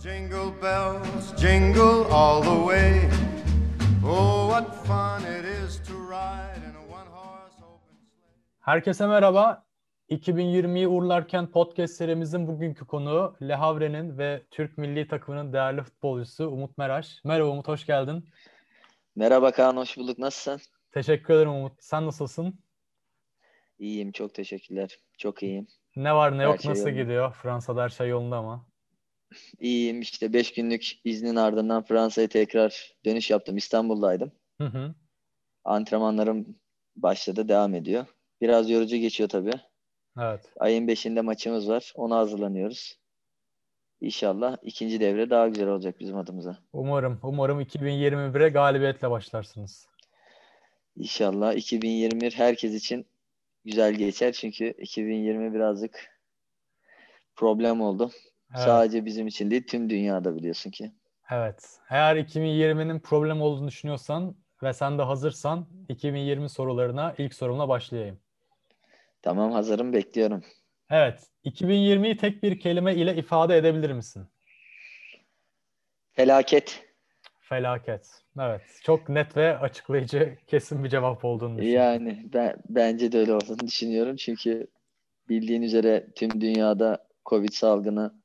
Jingle bells, jingle all the way. Oh, what fun it is to ride in a one-horse open sleigh. Herkese merhaba. 2020'yi uğurlarken podcast serimizin bugünkü konuğu Le Havre'nin ve Türk milli takımının değerli futbolcusu Umut Meraş. Merhaba Umut, hoş geldin. Merhaba Kaan, hoş bulduk. Nasılsın? Teşekkür ederim Umut. Sen nasılsın? İyiyim, çok teşekkürler. Çok iyiyim. Ne var ne yok, Her şey nasıl yolunda. gidiyor? Fransa'da her şey yolunda ama. İyiyim işte 5 günlük iznin ardından Fransa'ya tekrar dönüş yaptım. İstanbul'daydım. Hı hı. Antrenmanlarım başladı, devam ediyor. Biraz yorucu geçiyor tabii. Evet. Ayın 5'inde maçımız var. Ona hazırlanıyoruz. İnşallah ikinci devre daha güzel olacak bizim adımıza. Umarım, umarım 2021'e galibiyetle başlarsınız. İnşallah 2021 herkes için güzel geçer. Çünkü 2020 birazcık problem oldu. Evet. Sadece bizim için değil, tüm dünyada biliyorsun ki. Evet. Eğer 2020'nin problem olduğunu düşünüyorsan ve sen de hazırsan 2020 sorularına ilk sorumla başlayayım. Tamam hazırım, bekliyorum. Evet. 2020'yi tek bir kelime ile ifade edebilir misin? Felaket. Felaket. Evet. Çok net ve açıklayıcı, kesin bir cevap olduğunu düşünüyorum. Yani ben bence de öyle olduğunu düşünüyorum. Çünkü bildiğin üzere tüm dünyada Covid salgını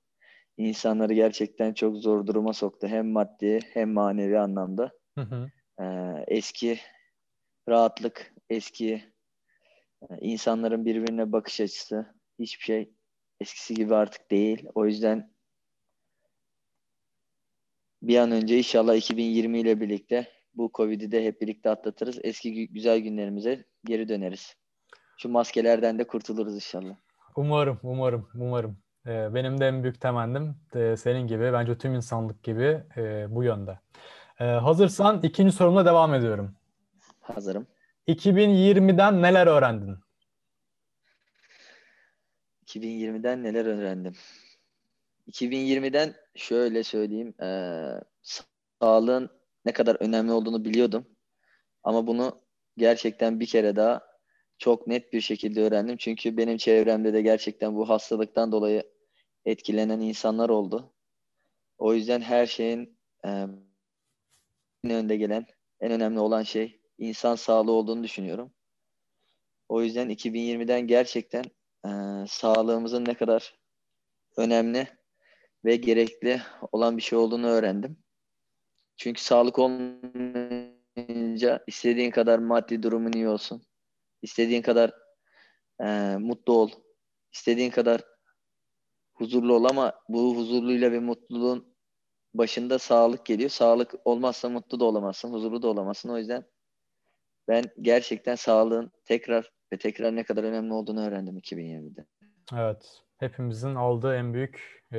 insanları gerçekten çok zor duruma soktu. Hem maddi hem manevi anlamda. Hı hı. Ee, eski rahatlık, eski e, insanların birbirine bakış açısı hiçbir şey eskisi gibi artık değil. O yüzden bir an önce inşallah 2020 ile birlikte bu Covid'i de hep birlikte atlatırız. Eski gü- güzel günlerimize geri döneriz. Şu maskelerden de kurtuluruz inşallah. Umarım, umarım, umarım. Ee, benim de en büyük temennim de senin gibi, bence tüm insanlık gibi e, bu yönde. Ee, hazırsan ikinci sorumla devam ediyorum. Hazırım. 2020'den neler öğrendin? 2020'den neler öğrendim? 2020'den şöyle söyleyeyim. eee, sağlığın ne kadar önemli olduğunu biliyordum. Ama bunu gerçekten bir kere daha çok net bir şekilde öğrendim. Çünkü benim çevremde de gerçekten bu hastalıktan dolayı etkilenen insanlar oldu. O yüzden her şeyin eee, en önde gelen, en önemli olan şey insan sağlığı olduğunu düşünüyorum. O yüzden 2020'den gerçekten eee, sağlığımızın ne kadar önemli ve gerekli olan bir şey olduğunu öğrendim. Çünkü sağlık olmayınca istediğin kadar maddi durumun iyi olsun, istediğin kadar eee, mutlu ol, istediğin kadar huzurlu ol ama bu huzurluyla ve mutluluğun başında sağlık geliyor. Sağlık olmazsa mutlu da olamazsın, huzurlu da olamazsın. O yüzden ben gerçekten sağlığın tekrar ve tekrar ne kadar önemli olduğunu öğrendim 2020'de. Evet, hepimizin aldığı en büyük e,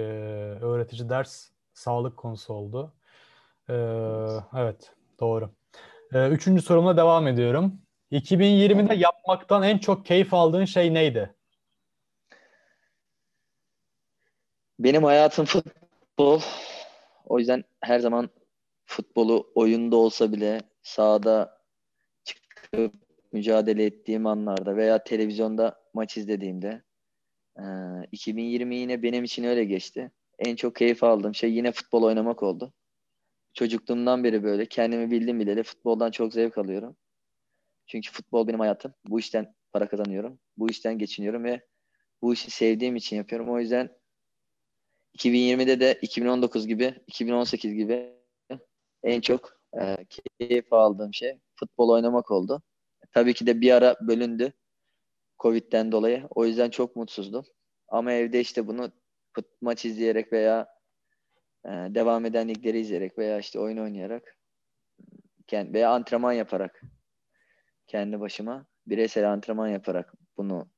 öğretici ders sağlık konusu oldu. Ee, evet, doğru. Ee, üçüncü sorumla devam ediyorum. 2020'de yapmaktan en çok keyif aldığın şey neydi? Benim hayatım futbol. O yüzden her zaman futbolu oyunda olsa bile sahada çıkıp mücadele ettiğim anlarda veya televizyonda maç izlediğimde eee, 2020 yine benim için öyle geçti. En çok keyif aldığım şey yine futbol oynamak oldu. Çocukluğumdan beri böyle kendimi bildim bileli futboldan çok zevk alıyorum. Çünkü futbol benim hayatım. Bu işten para kazanıyorum. Bu işten geçiniyorum ve bu işi sevdiğim için yapıyorum. O yüzden 2020'de de 2019 gibi, 2018 gibi en çok e, keyif aldığım şey futbol oynamak oldu. Tabii ki de bir ara bölündü Covid'den dolayı. O yüzden çok mutsuzdum. Ama evde işte bunu fut, maç izleyerek veya e, devam eden ligleri izleyerek veya işte oyun oynayarak kend- veya antrenman yaparak kendi başıma bireysel antrenman yaparak bunu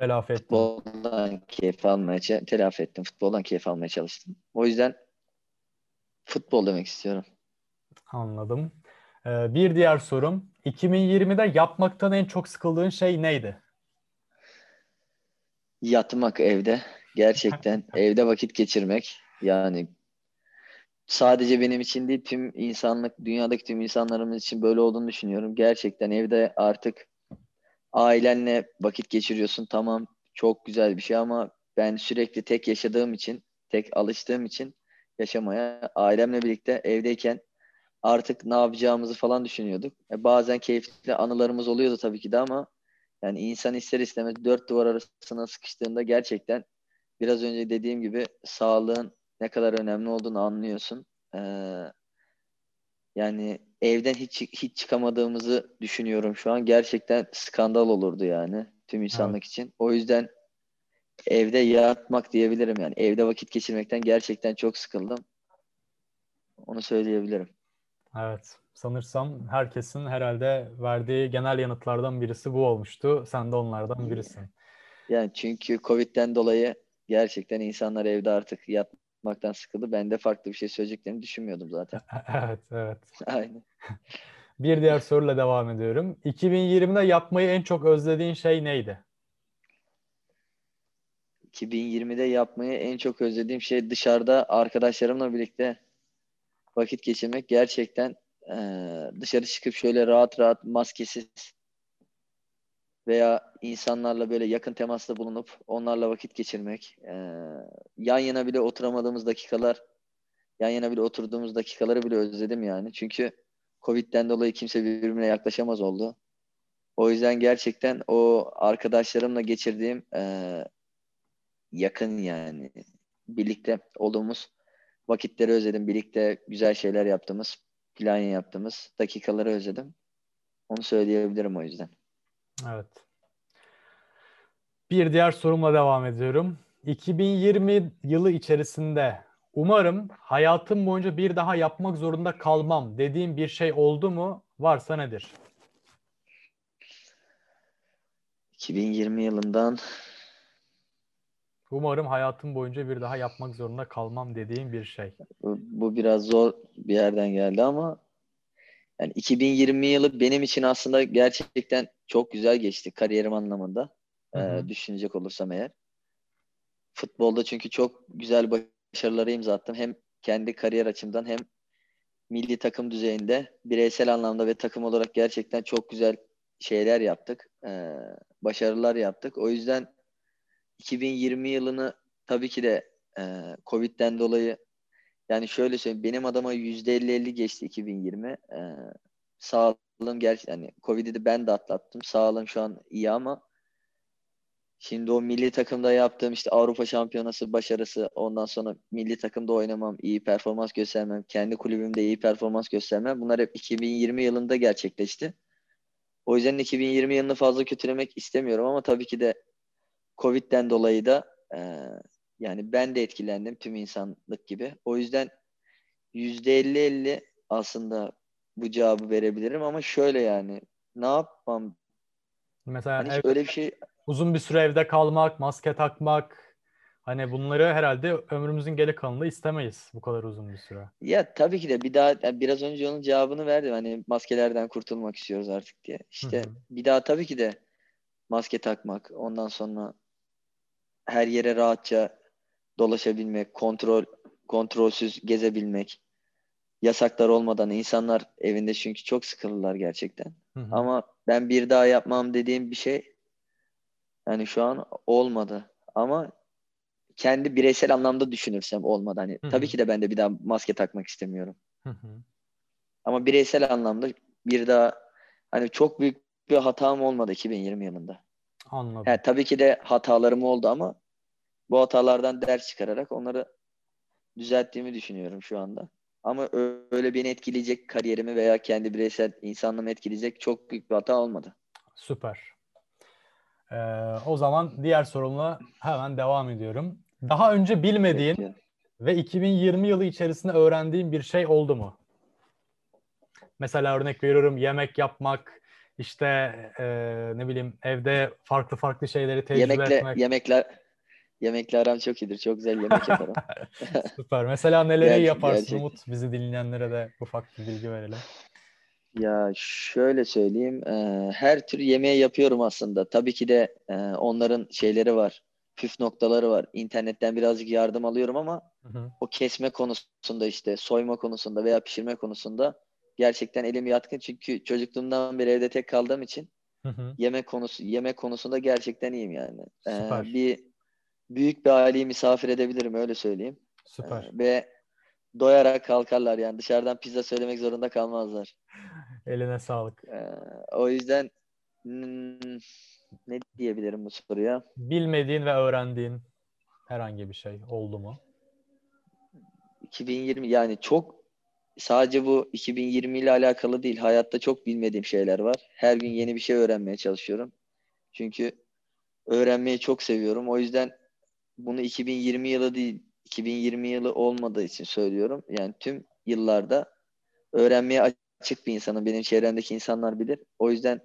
Telafi ettin. futboldan keyif almaya telafi ettim. Futboldan keyif almaya çalıştım. O yüzden futbol demek istiyorum. Anladım. Ee, bir diğer sorum. 2020'de yapmaktan en çok sıkıldığın şey neydi? Yatmak evde. Gerçekten evde vakit geçirmek. Yani sadece benim için değil tüm insanlık, dünyadaki tüm insanlarımız için böyle olduğunu düşünüyorum. Gerçekten evde artık ailenle vakit geçiriyorsun. Tamam çok güzel bir şey ama ben sürekli tek yaşadığım için, tek alıştığım için yaşamaya. Ailemle birlikte evdeyken artık ne yapacağımızı falan düşünüyorduk. E, bazen keyifli anılarımız oluyordu tabii ki de ama yani insan ister istemez dört duvar arasına sıkıştığında gerçekten biraz önce dediğim gibi sağlığın ne kadar önemli olduğunu anlıyorsun. Ee, yani evden hiç hiç çıkamadığımızı düşünüyorum şu an. Gerçekten skandal olurdu yani tüm insanlık evet. için. O yüzden evde yatmak diyebilirim yani. Evde vakit geçirmekten gerçekten çok sıkıldım. Onu söyleyebilirim. Evet. Sanırsam herkesin herhalde verdiği genel yanıtlardan birisi bu olmuştu. Sen de onlardan birisin. Yani çünkü Covid'den dolayı gerçekten insanlar evde artık yatmaktan sıkıldı. Ben de farklı bir şey söyleyeceklerini düşünmüyordum zaten. evet, evet. Aynen. bir diğer soruyla devam ediyorum. 2020'de yapmayı en çok özlediğin şey neydi? 2020'de yapmayı en çok özlediğim şey dışarıda arkadaşlarımla birlikte vakit geçirmek. Gerçekten e, dışarı çıkıp şöyle rahat rahat maskesiz veya insanlarla böyle yakın temasta bulunup onlarla vakit geçirmek. E, yan yana bile oturamadığımız dakikalar, yan yana bile oturduğumuz dakikaları bile özledim yani. Çünkü Covid'den dolayı kimse birbirine yaklaşamaz oldu. O yüzden gerçekten o arkadaşlarımla geçirdiğim e, yakın yani birlikte olduğumuz vakitleri özledim. Birlikte güzel şeyler yaptığımız, plan yaptığımız dakikaları özledim. Onu söyleyebilirim o yüzden. Evet. Bir diğer sorumla devam ediyorum. 2020 yılı içerisinde umarım hayatım boyunca bir daha yapmak zorunda kalmam dediğim bir şey oldu mu? Varsa nedir? 2020 yılından Umarım hayatım boyunca bir daha yapmak zorunda kalmam dediğim bir şey. Bu, bu biraz zor bir yerden geldi ama yani 2020 yılı benim için aslında gerçekten çok güzel geçti kariyerim anlamında. E, düşünecek olursam eğer. Futbolda çünkü çok güzel başarıları imza attım. Hem kendi kariyer açımdan hem milli takım düzeyinde bireysel anlamda ve takım olarak gerçekten çok güzel şeyler yaptık. E, başarılar yaptık. O yüzden 2020 yılını tabii ki de e, Covid'den dolayı yani şöyle söyleyeyim benim adama %50-50 geçti 2020. E, sağlığım gerçi yani Covid'i de ben de atlattım. Sağlığım şu an iyi ama şimdi o milli takımda yaptığım işte Avrupa Şampiyonası başarısı ondan sonra milli takımda oynamam, iyi performans göstermem, kendi kulübümde iyi performans göstermem bunlar hep 2020 yılında gerçekleşti. O yüzden 2020 yılını fazla kötülemek istemiyorum ama tabii ki de Covid'den dolayı da e, yani ben de etkilendim tüm insanlık gibi. O yüzden yüzde elli elli aslında bu cevabı verebilirim ama şöyle yani ne yapmam? Mesela hani ev, öyle bir şey uzun bir süre evde kalmak, maske takmak hani bunları herhalde ömrümüzün geri kalanında istemeyiz bu kadar uzun bir süre. Ya tabii ki de bir daha yani biraz önce onun cevabını verdim hani maskelerden kurtulmak istiyoruz artık diye. İşte Hı-hı. bir daha tabii ki de maske takmak, ondan sonra her yere rahatça dolaşabilmek, kontrol kontrolsüz gezebilmek, yasaklar olmadan insanlar evinde çünkü çok sıkılırlar gerçekten. Hı hı. Ama ben bir daha yapmam dediğim bir şey yani şu an olmadı. Ama kendi bireysel anlamda düşünürsem olmadı. Hani hı hı. tabii ki de ben de bir daha maske takmak istemiyorum. Hı hı. Ama bireysel anlamda bir daha hani çok büyük bir hatam olmadı 2020 yılında. Anladım. Yani tabii ki de hatalarım oldu ama bu hatalardan ders çıkararak onları düzelttiğimi düşünüyorum şu anda. Ama öyle beni etkileyecek kariyerimi veya kendi bireysel insanlığımı etkileyecek çok büyük bir hata olmadı. Süper. Ee, o zaman diğer sorumla hemen devam ediyorum. Daha önce bilmediğin Peki. ve 2020 yılı içerisinde öğrendiğin bir şey oldu mu? Mesela örnek veriyorum yemek yapmak, işte e, ne bileyim evde farklı farklı şeyleri tecrübe Yemekle, etmek. Yemekler Yemekle aram çok iyidir. Çok güzel yemek yaparım. Süper. Mesela neleri Gerçek, yaparsın gerçek. Umut? Bizi dinleyenlere de ufak bir bilgi verelim. Ya şöyle söyleyeyim. her tür yemeği yapıyorum aslında. Tabii ki de onların şeyleri var. Püf noktaları var. İnternetten birazcık yardım alıyorum ama hı hı. o kesme konusunda işte soyma konusunda veya pişirme konusunda gerçekten elim yatkın. Çünkü çocukluğumdan beri evde tek kaldığım için hı hı. yemek konusu yemek konusunda gerçekten iyiyim yani. Süper. bir büyük bir aileyi misafir edebilirim öyle söyleyeyim. Süper. Ee, ve doyarak kalkarlar yani dışarıdan pizza söylemek zorunda kalmazlar. Eline sağlık. Ee, o yüzden hmm, ne diyebilirim bu soruya? Bilmediğin ve öğrendiğin herhangi bir şey oldu mu? 2020 yani çok sadece bu 2020 ile alakalı değil. Hayatta çok bilmediğim şeyler var. Her gün yeni bir şey öğrenmeye çalışıyorum. Çünkü öğrenmeyi çok seviyorum. O yüzden bunu 2020 yılı değil, 2020 yılı olmadığı için söylüyorum. Yani tüm yıllarda öğrenmeye açık bir insanım. Benim çevremdeki insanlar bilir. O yüzden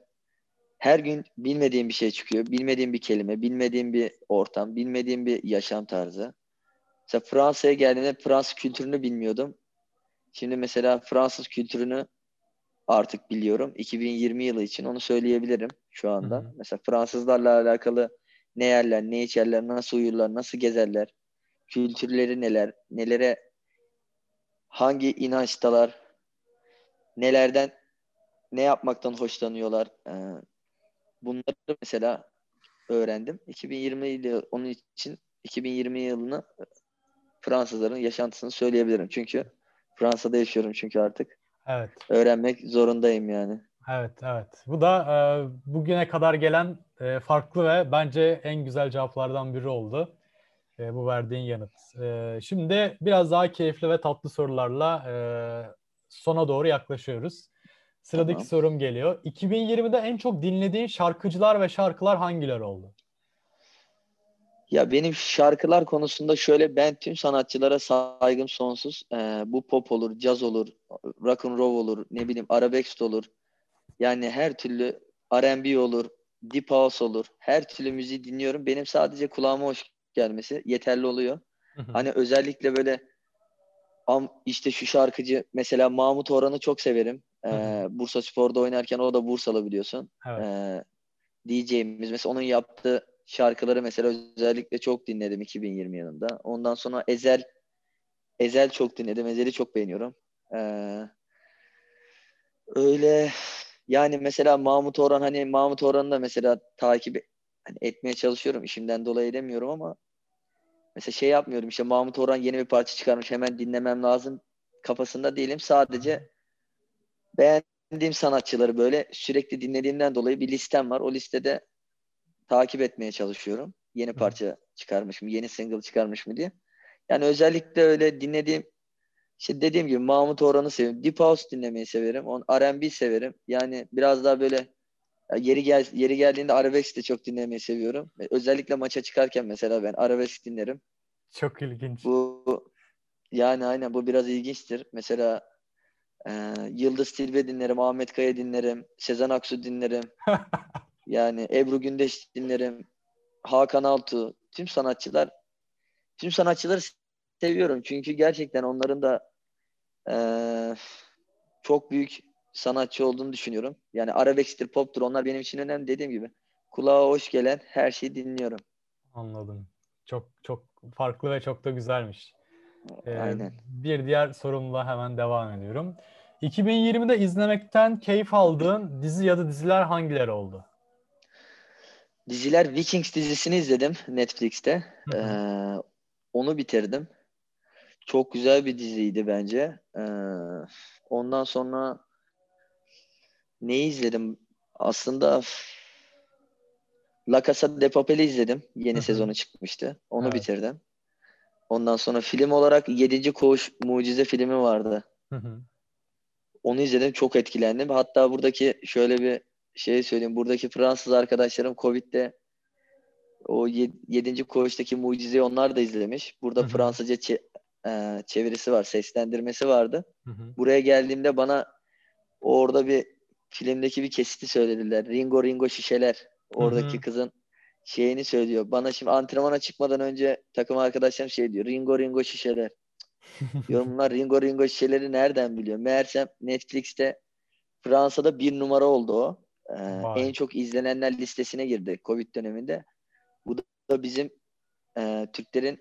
her gün bilmediğim bir şey çıkıyor. Bilmediğim bir kelime, bilmediğim bir ortam, bilmediğim bir yaşam tarzı. Mesela Fransa'ya geldiğimde Fransız kültürünü bilmiyordum. Şimdi mesela Fransız kültürünü artık biliyorum. 2020 yılı için onu söyleyebilirim şu anda. Hı hı. Mesela Fransızlarla alakalı ne yerler, ne içerler, nasıl uyurlar, nasıl gezerler, kültürleri neler, nelere hangi inançtalar, nelerden ne yapmaktan hoşlanıyorlar. Ee, bunları mesela öğrendim. 2020 yılı onun için 2020 yılını Fransızların yaşantısını söyleyebilirim. Çünkü Fransa'da yaşıyorum çünkü artık. Evet. Öğrenmek zorundayım yani. Evet, evet. Bu da e, bugüne kadar gelen e, farklı ve bence en güzel cevaplardan biri oldu. E, bu verdiğin yanıt. E, şimdi biraz daha keyifli ve tatlı sorularla e, sona doğru yaklaşıyoruz. Sıradaki Tamam. sorum geliyor. 2020'de en çok dinlediğin şarkıcılar ve şarkılar hangileri oldu? Ya benim şarkılar konusunda şöyle ben tüm sanatçılara saygım sonsuz. Ee, bu pop olur, caz olur, rock and roll olur, ne bileyim arabesk olur. Yani her türlü R&B olur, deep house olur. Her türlü müziği dinliyorum. Benim sadece kulağıma hoş gelmesi yeterli oluyor. Hani özellikle böyle am, işte şu şarkıcı mesela Mahmut Orhan'ı çok severim. Ee, Bursa Spor'da oynarken o da Bursalı biliyorsun. Evet. Ee, DJ'miz mesela onun yaptığı şarkıları mesela özellikle çok dinledim 2020 yılında. Ondan sonra Ezel Ezel çok dinledim. Ezel'i çok beğeniyorum. Ee, öyle yani mesela Mahmut Orhan hani Mahmut Orhan'ı da mesela takip hani etmeye çalışıyorum. İşimden dolayı edemiyorum ama mesela şey yapmıyorum işte Mahmut Orhan yeni bir parça çıkarmış hemen dinlemem lazım kafasında değilim. Sadece beğendiğim sanatçıları böyle sürekli dinlediğimden dolayı bir listem var. O listede takip etmeye çalışıyorum. Yeni parça çıkarmış mı, yeni single çıkarmış mı diye. Yani özellikle öyle dinlediğim işte dediğim gibi Mahmut Orhan'ı seviyorum. Deep House dinlemeyi severim. On R&B severim. Yani biraz daha böyle yeri gel yeri geldiğinde arabesk de çok dinlemeyi seviyorum. Özellikle maça çıkarken mesela ben arabesk dinlerim. Çok ilginç. Bu yani aynen bu biraz ilginçtir. Mesela e, Yıldız Tilbe dinlerim, Ahmet Kaya dinlerim, Sezen Aksu dinlerim. Yani Ebru Gündeş dinlerim, Hakan Altu, tüm sanatçılar, tüm sanatçıları seviyorum. Çünkü gerçekten onların da eee, çok büyük sanatçı olduğunu düşünüyorum. Yani arabesktir, poptur onlar benim için önemli dediğim gibi. Kulağa hoş gelen her şeyi dinliyorum. Anladım. Çok çok farklı ve çok da güzelmiş. Ee, Aynen. Bir diğer sorumla hemen devam ediyorum. 2020'de izlemekten keyif aldığın dizi ya da diziler hangileri oldu? Diziler Vikings dizisini izledim Netflix'te. Hı hı. Ee, onu bitirdim. Çok güzel bir diziydi bence. Ee, ondan sonra neyi izledim? Aslında La Casa de Papel'i izledim. Yeni sezonu çıkmıştı. Onu Evet. bitirdim. Ondan sonra film olarak 7. Koğuş Mucize filmi vardı. Hı hı. Onu izledim. Çok etkilendim. Hatta buradaki şöyle bir şey söyleyeyim. Buradaki Fransız arkadaşlarım Covid'de o 7. koğuştaki mucizeyi onlar da izlemiş. Burada Hı hı. Fransızca e, çevirisi var, seslendirmesi vardı. Hı hı. Buraya geldiğimde bana orada bir filmdeki bir kesiti söylediler. Ringo Ringo şişeler. Oradaki hı. kızın şeyini söylüyor. Bana şimdi antrenmana çıkmadan önce takım arkadaşlarım şey diyor. Ringo Ringo şişeler. Diyorum bunlar Ringo Ringo şişeleri nereden biliyor? Meğersem Netflix'te Fransa'da bir numara oldu o. Ee, Vay. en çok izlenenler listesine girdi Covid döneminde. Bu da bizim e, Türklerin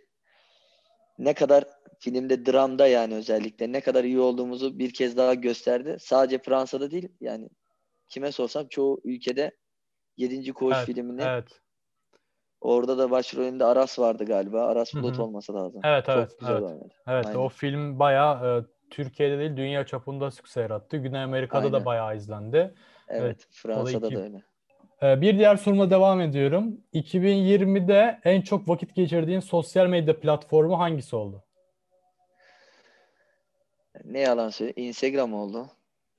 ne kadar filmde dramda yani özellikle ne kadar iyi olduğumuzu bir kez daha gösterdi. Sadece Fransa'da değil yani kime sorsam çoğu ülkede 7. Koğuş Evet, filmini evet. Orada da başrolünde Aras vardı galiba. Aras. Bulut olması lazım. Evet evet. Çok güzel evet. oynadı. Evet Aynen. o film bayağı e, Türkiye'de değil dünya çapında sükse yarattı. Güney Amerika'da da Aynen. bayağı izlendi. Evet. Fransa'da iki- da öyle. E, bir diğer soruma devam ediyorum. 2020'de en çok vakit geçirdiğin sosyal medya platformu hangisi oldu? Ne yalan söyleyeyim. Instagram oldu.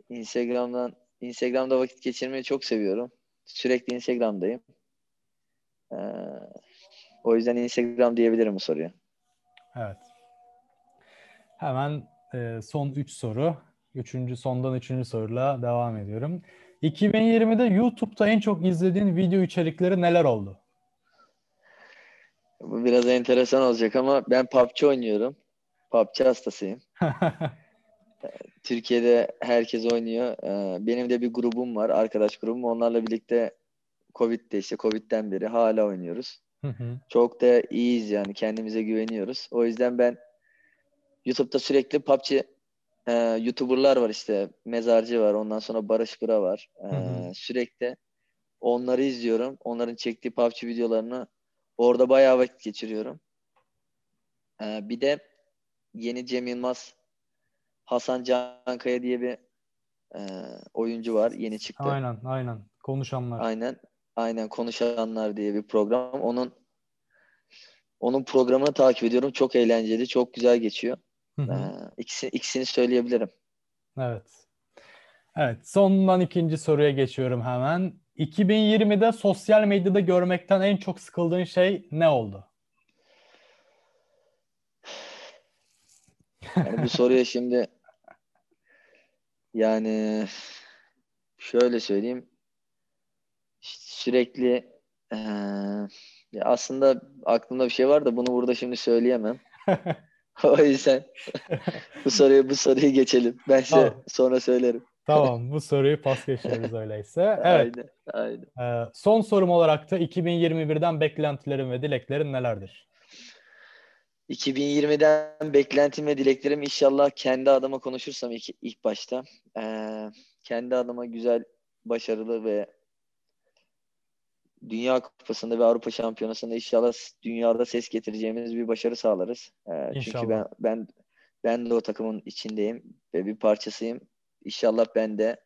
Instagram'dan Instagram'da vakit geçirmeyi çok seviyorum. Sürekli Instagram'dayım. Ee, o yüzden Instagram diyebilirim bu soruya. Evet. Hemen e, son 3 soru. Üçüncü sondan üçüncü soruyla devam ediyorum. 2020'de YouTube'da en çok izlediğin video içerikleri neler oldu? Bu biraz enteresan olacak ama ben PUBG oynuyorum. PUBG hastasıyım. Türkiye'de herkes oynuyor. Ee, benim de bir grubum var, arkadaş grubum. Onlarla birlikte Covid'de işte Covid'den beri hala oynuyoruz. Hı hı. Çok da iyiyiz yani kendimize güveniyoruz. O yüzden ben YouTube'da sürekli PUBG e, YouTuber'lar var işte. Mezarcı var, ondan sonra Barış Bıra var. E, Hı hı. Sürekli onları izliyorum. Onların çektiği PUBG videolarını orada bayağı vakit geçiriyorum. E, bir de yeni Cem Yılmaz, Hasan Cankaya diye bir e, oyuncu var. Yeni çıktı. Aynen, aynen. Konuşanlar. Aynen. Aynen Konuşanlar diye bir program. Onun onun programını takip ediyorum. Çok eğlenceli, çok güzel geçiyor. Hı hı. Ee, ikisi, ikisini söyleyebilirim. Evet. Evet, sondan ikinci soruya geçiyorum hemen. 2020'de sosyal medyada görmekten en çok sıkıldığın şey ne oldu? Yani bu soruya şimdi yani şöyle söyleyeyim. Sürekli ya aslında aklımda bir şey var da bunu burada şimdi söyleyemem. O yüzden bu soruyu bu soruyu geçelim. Ben size Tamam. sonra söylerim. Tamam, bu soruyu pas geçiyoruz öyleyse. Evet, Aynen, aynen. e, son sorum olarak da 2021'den beklentilerin ve dileklerin nelerdir? 2020'den beklentim ve dileklerim inşallah kendi adıma konuşursam ilk, ilk başta eee, kendi adıma güzel, başarılı ve Dünya Kupası'nda ve Avrupa Şampiyonası'nda inşallah dünyada ses getireceğimiz bir başarı sağlarız. Eee, çünkü ben ben ben de o takımın içindeyim ve bir parçasıyım. İnşallah ben de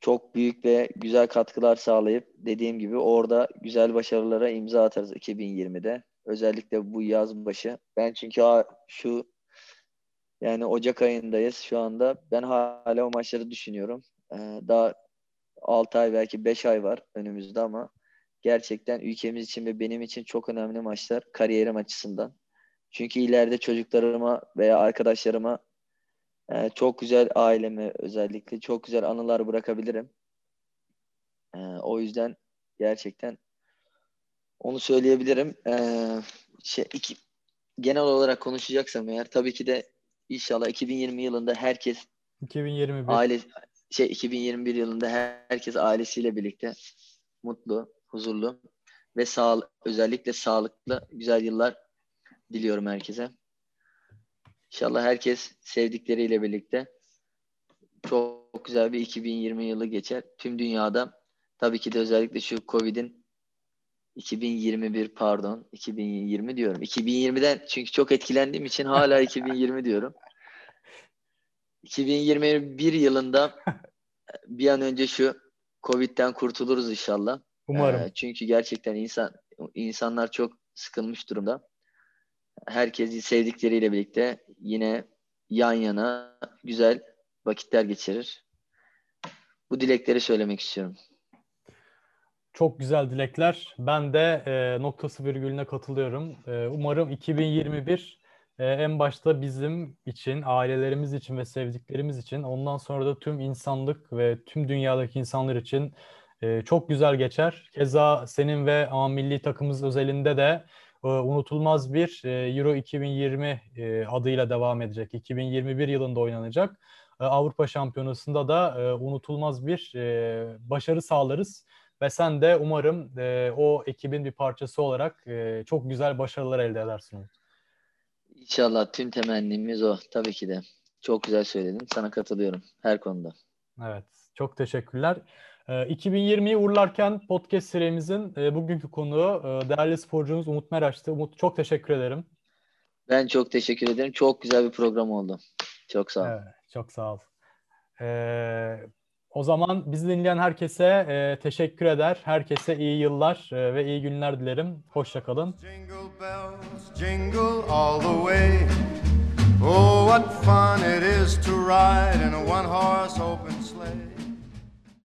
çok büyük ve güzel katkılar sağlayıp dediğim gibi orada güzel başarılara imza atarız 2020'de. Özellikle bu yaz başı. Ben çünkü şu yani Ocak ayındayız şu anda. Ben hala o maçları düşünüyorum. Ee, daha 6 ay belki 5 ay var önümüzde ama gerçekten ülkemiz için ve benim için çok önemli maçlar kariyerim açısından. Çünkü ileride çocuklarıma veya arkadaşlarıma e, çok güzel aileme özellikle çok güzel anılar bırakabilirim. E, o yüzden gerçekten onu söyleyebilirim. E, şey, iki, genel olarak konuşacaksam eğer tabii ki de inşallah 2020 yılında herkes 2021. aile şey 2021 yılında her- herkes ailesiyle birlikte mutlu, huzurlu ve sağ özellikle sağlıklı güzel yıllar diliyorum herkese. İnşallah herkes sevdikleriyle birlikte çok güzel bir 2020 yılı geçer. Tüm dünyada tabii ki de özellikle şu Covid'in 2021 pardon 2020 diyorum. 2020'den çünkü çok etkilendiğim için hala 2020 diyorum. 2021 yılında bir an önce şu Covid'den kurtuluruz inşallah. Umarım. Ee, çünkü gerçekten insan insanlar çok sıkılmış durumda. Herkes sevdikleriyle birlikte yine yan yana güzel vakitler geçirir. Bu dilekleri söylemek istiyorum. Çok güzel dilekler. Ben de e, noktası virgülüne katılıyorum. E, umarım 2021 e, en başta bizim için, ailelerimiz için ve sevdiklerimiz için, ondan sonra da tüm insanlık ve tüm dünyadaki insanlar için e, çok güzel geçer. Keza senin ve ama milli takımımız özelinde de e, unutulmaz bir e, Euro 2020 e, adıyla devam edecek. 2021 yılında oynanacak. E, Avrupa Şampiyonası'nda da e, unutulmaz bir e, başarı sağlarız. Ve sen de umarım e, o ekibin bir parçası olarak e, çok güzel başarılar elde edersin Umut. İnşallah tüm temennimiz o. Tabii ki de. Çok güzel söyledin. Sana katılıyorum her konuda. Evet, çok teşekkürler. E, 2020'yi uğurlarken podcast serimizin e, bugünkü konuğu e, değerli sporcumuz Umut Meraş'tı. Umut çok teşekkür ederim. Ben çok teşekkür ederim. Çok güzel bir program oldu. Çok sağ ol. Evet, çok sağ ol. E, o zaman bizi dinleyen herkese e, teşekkür eder. Herkese iyi yıllar e, ve iyi günler dilerim. Hoşçakalın. Jingle bells, jingle all the way. Oh, what fun it is to ride in a one horse open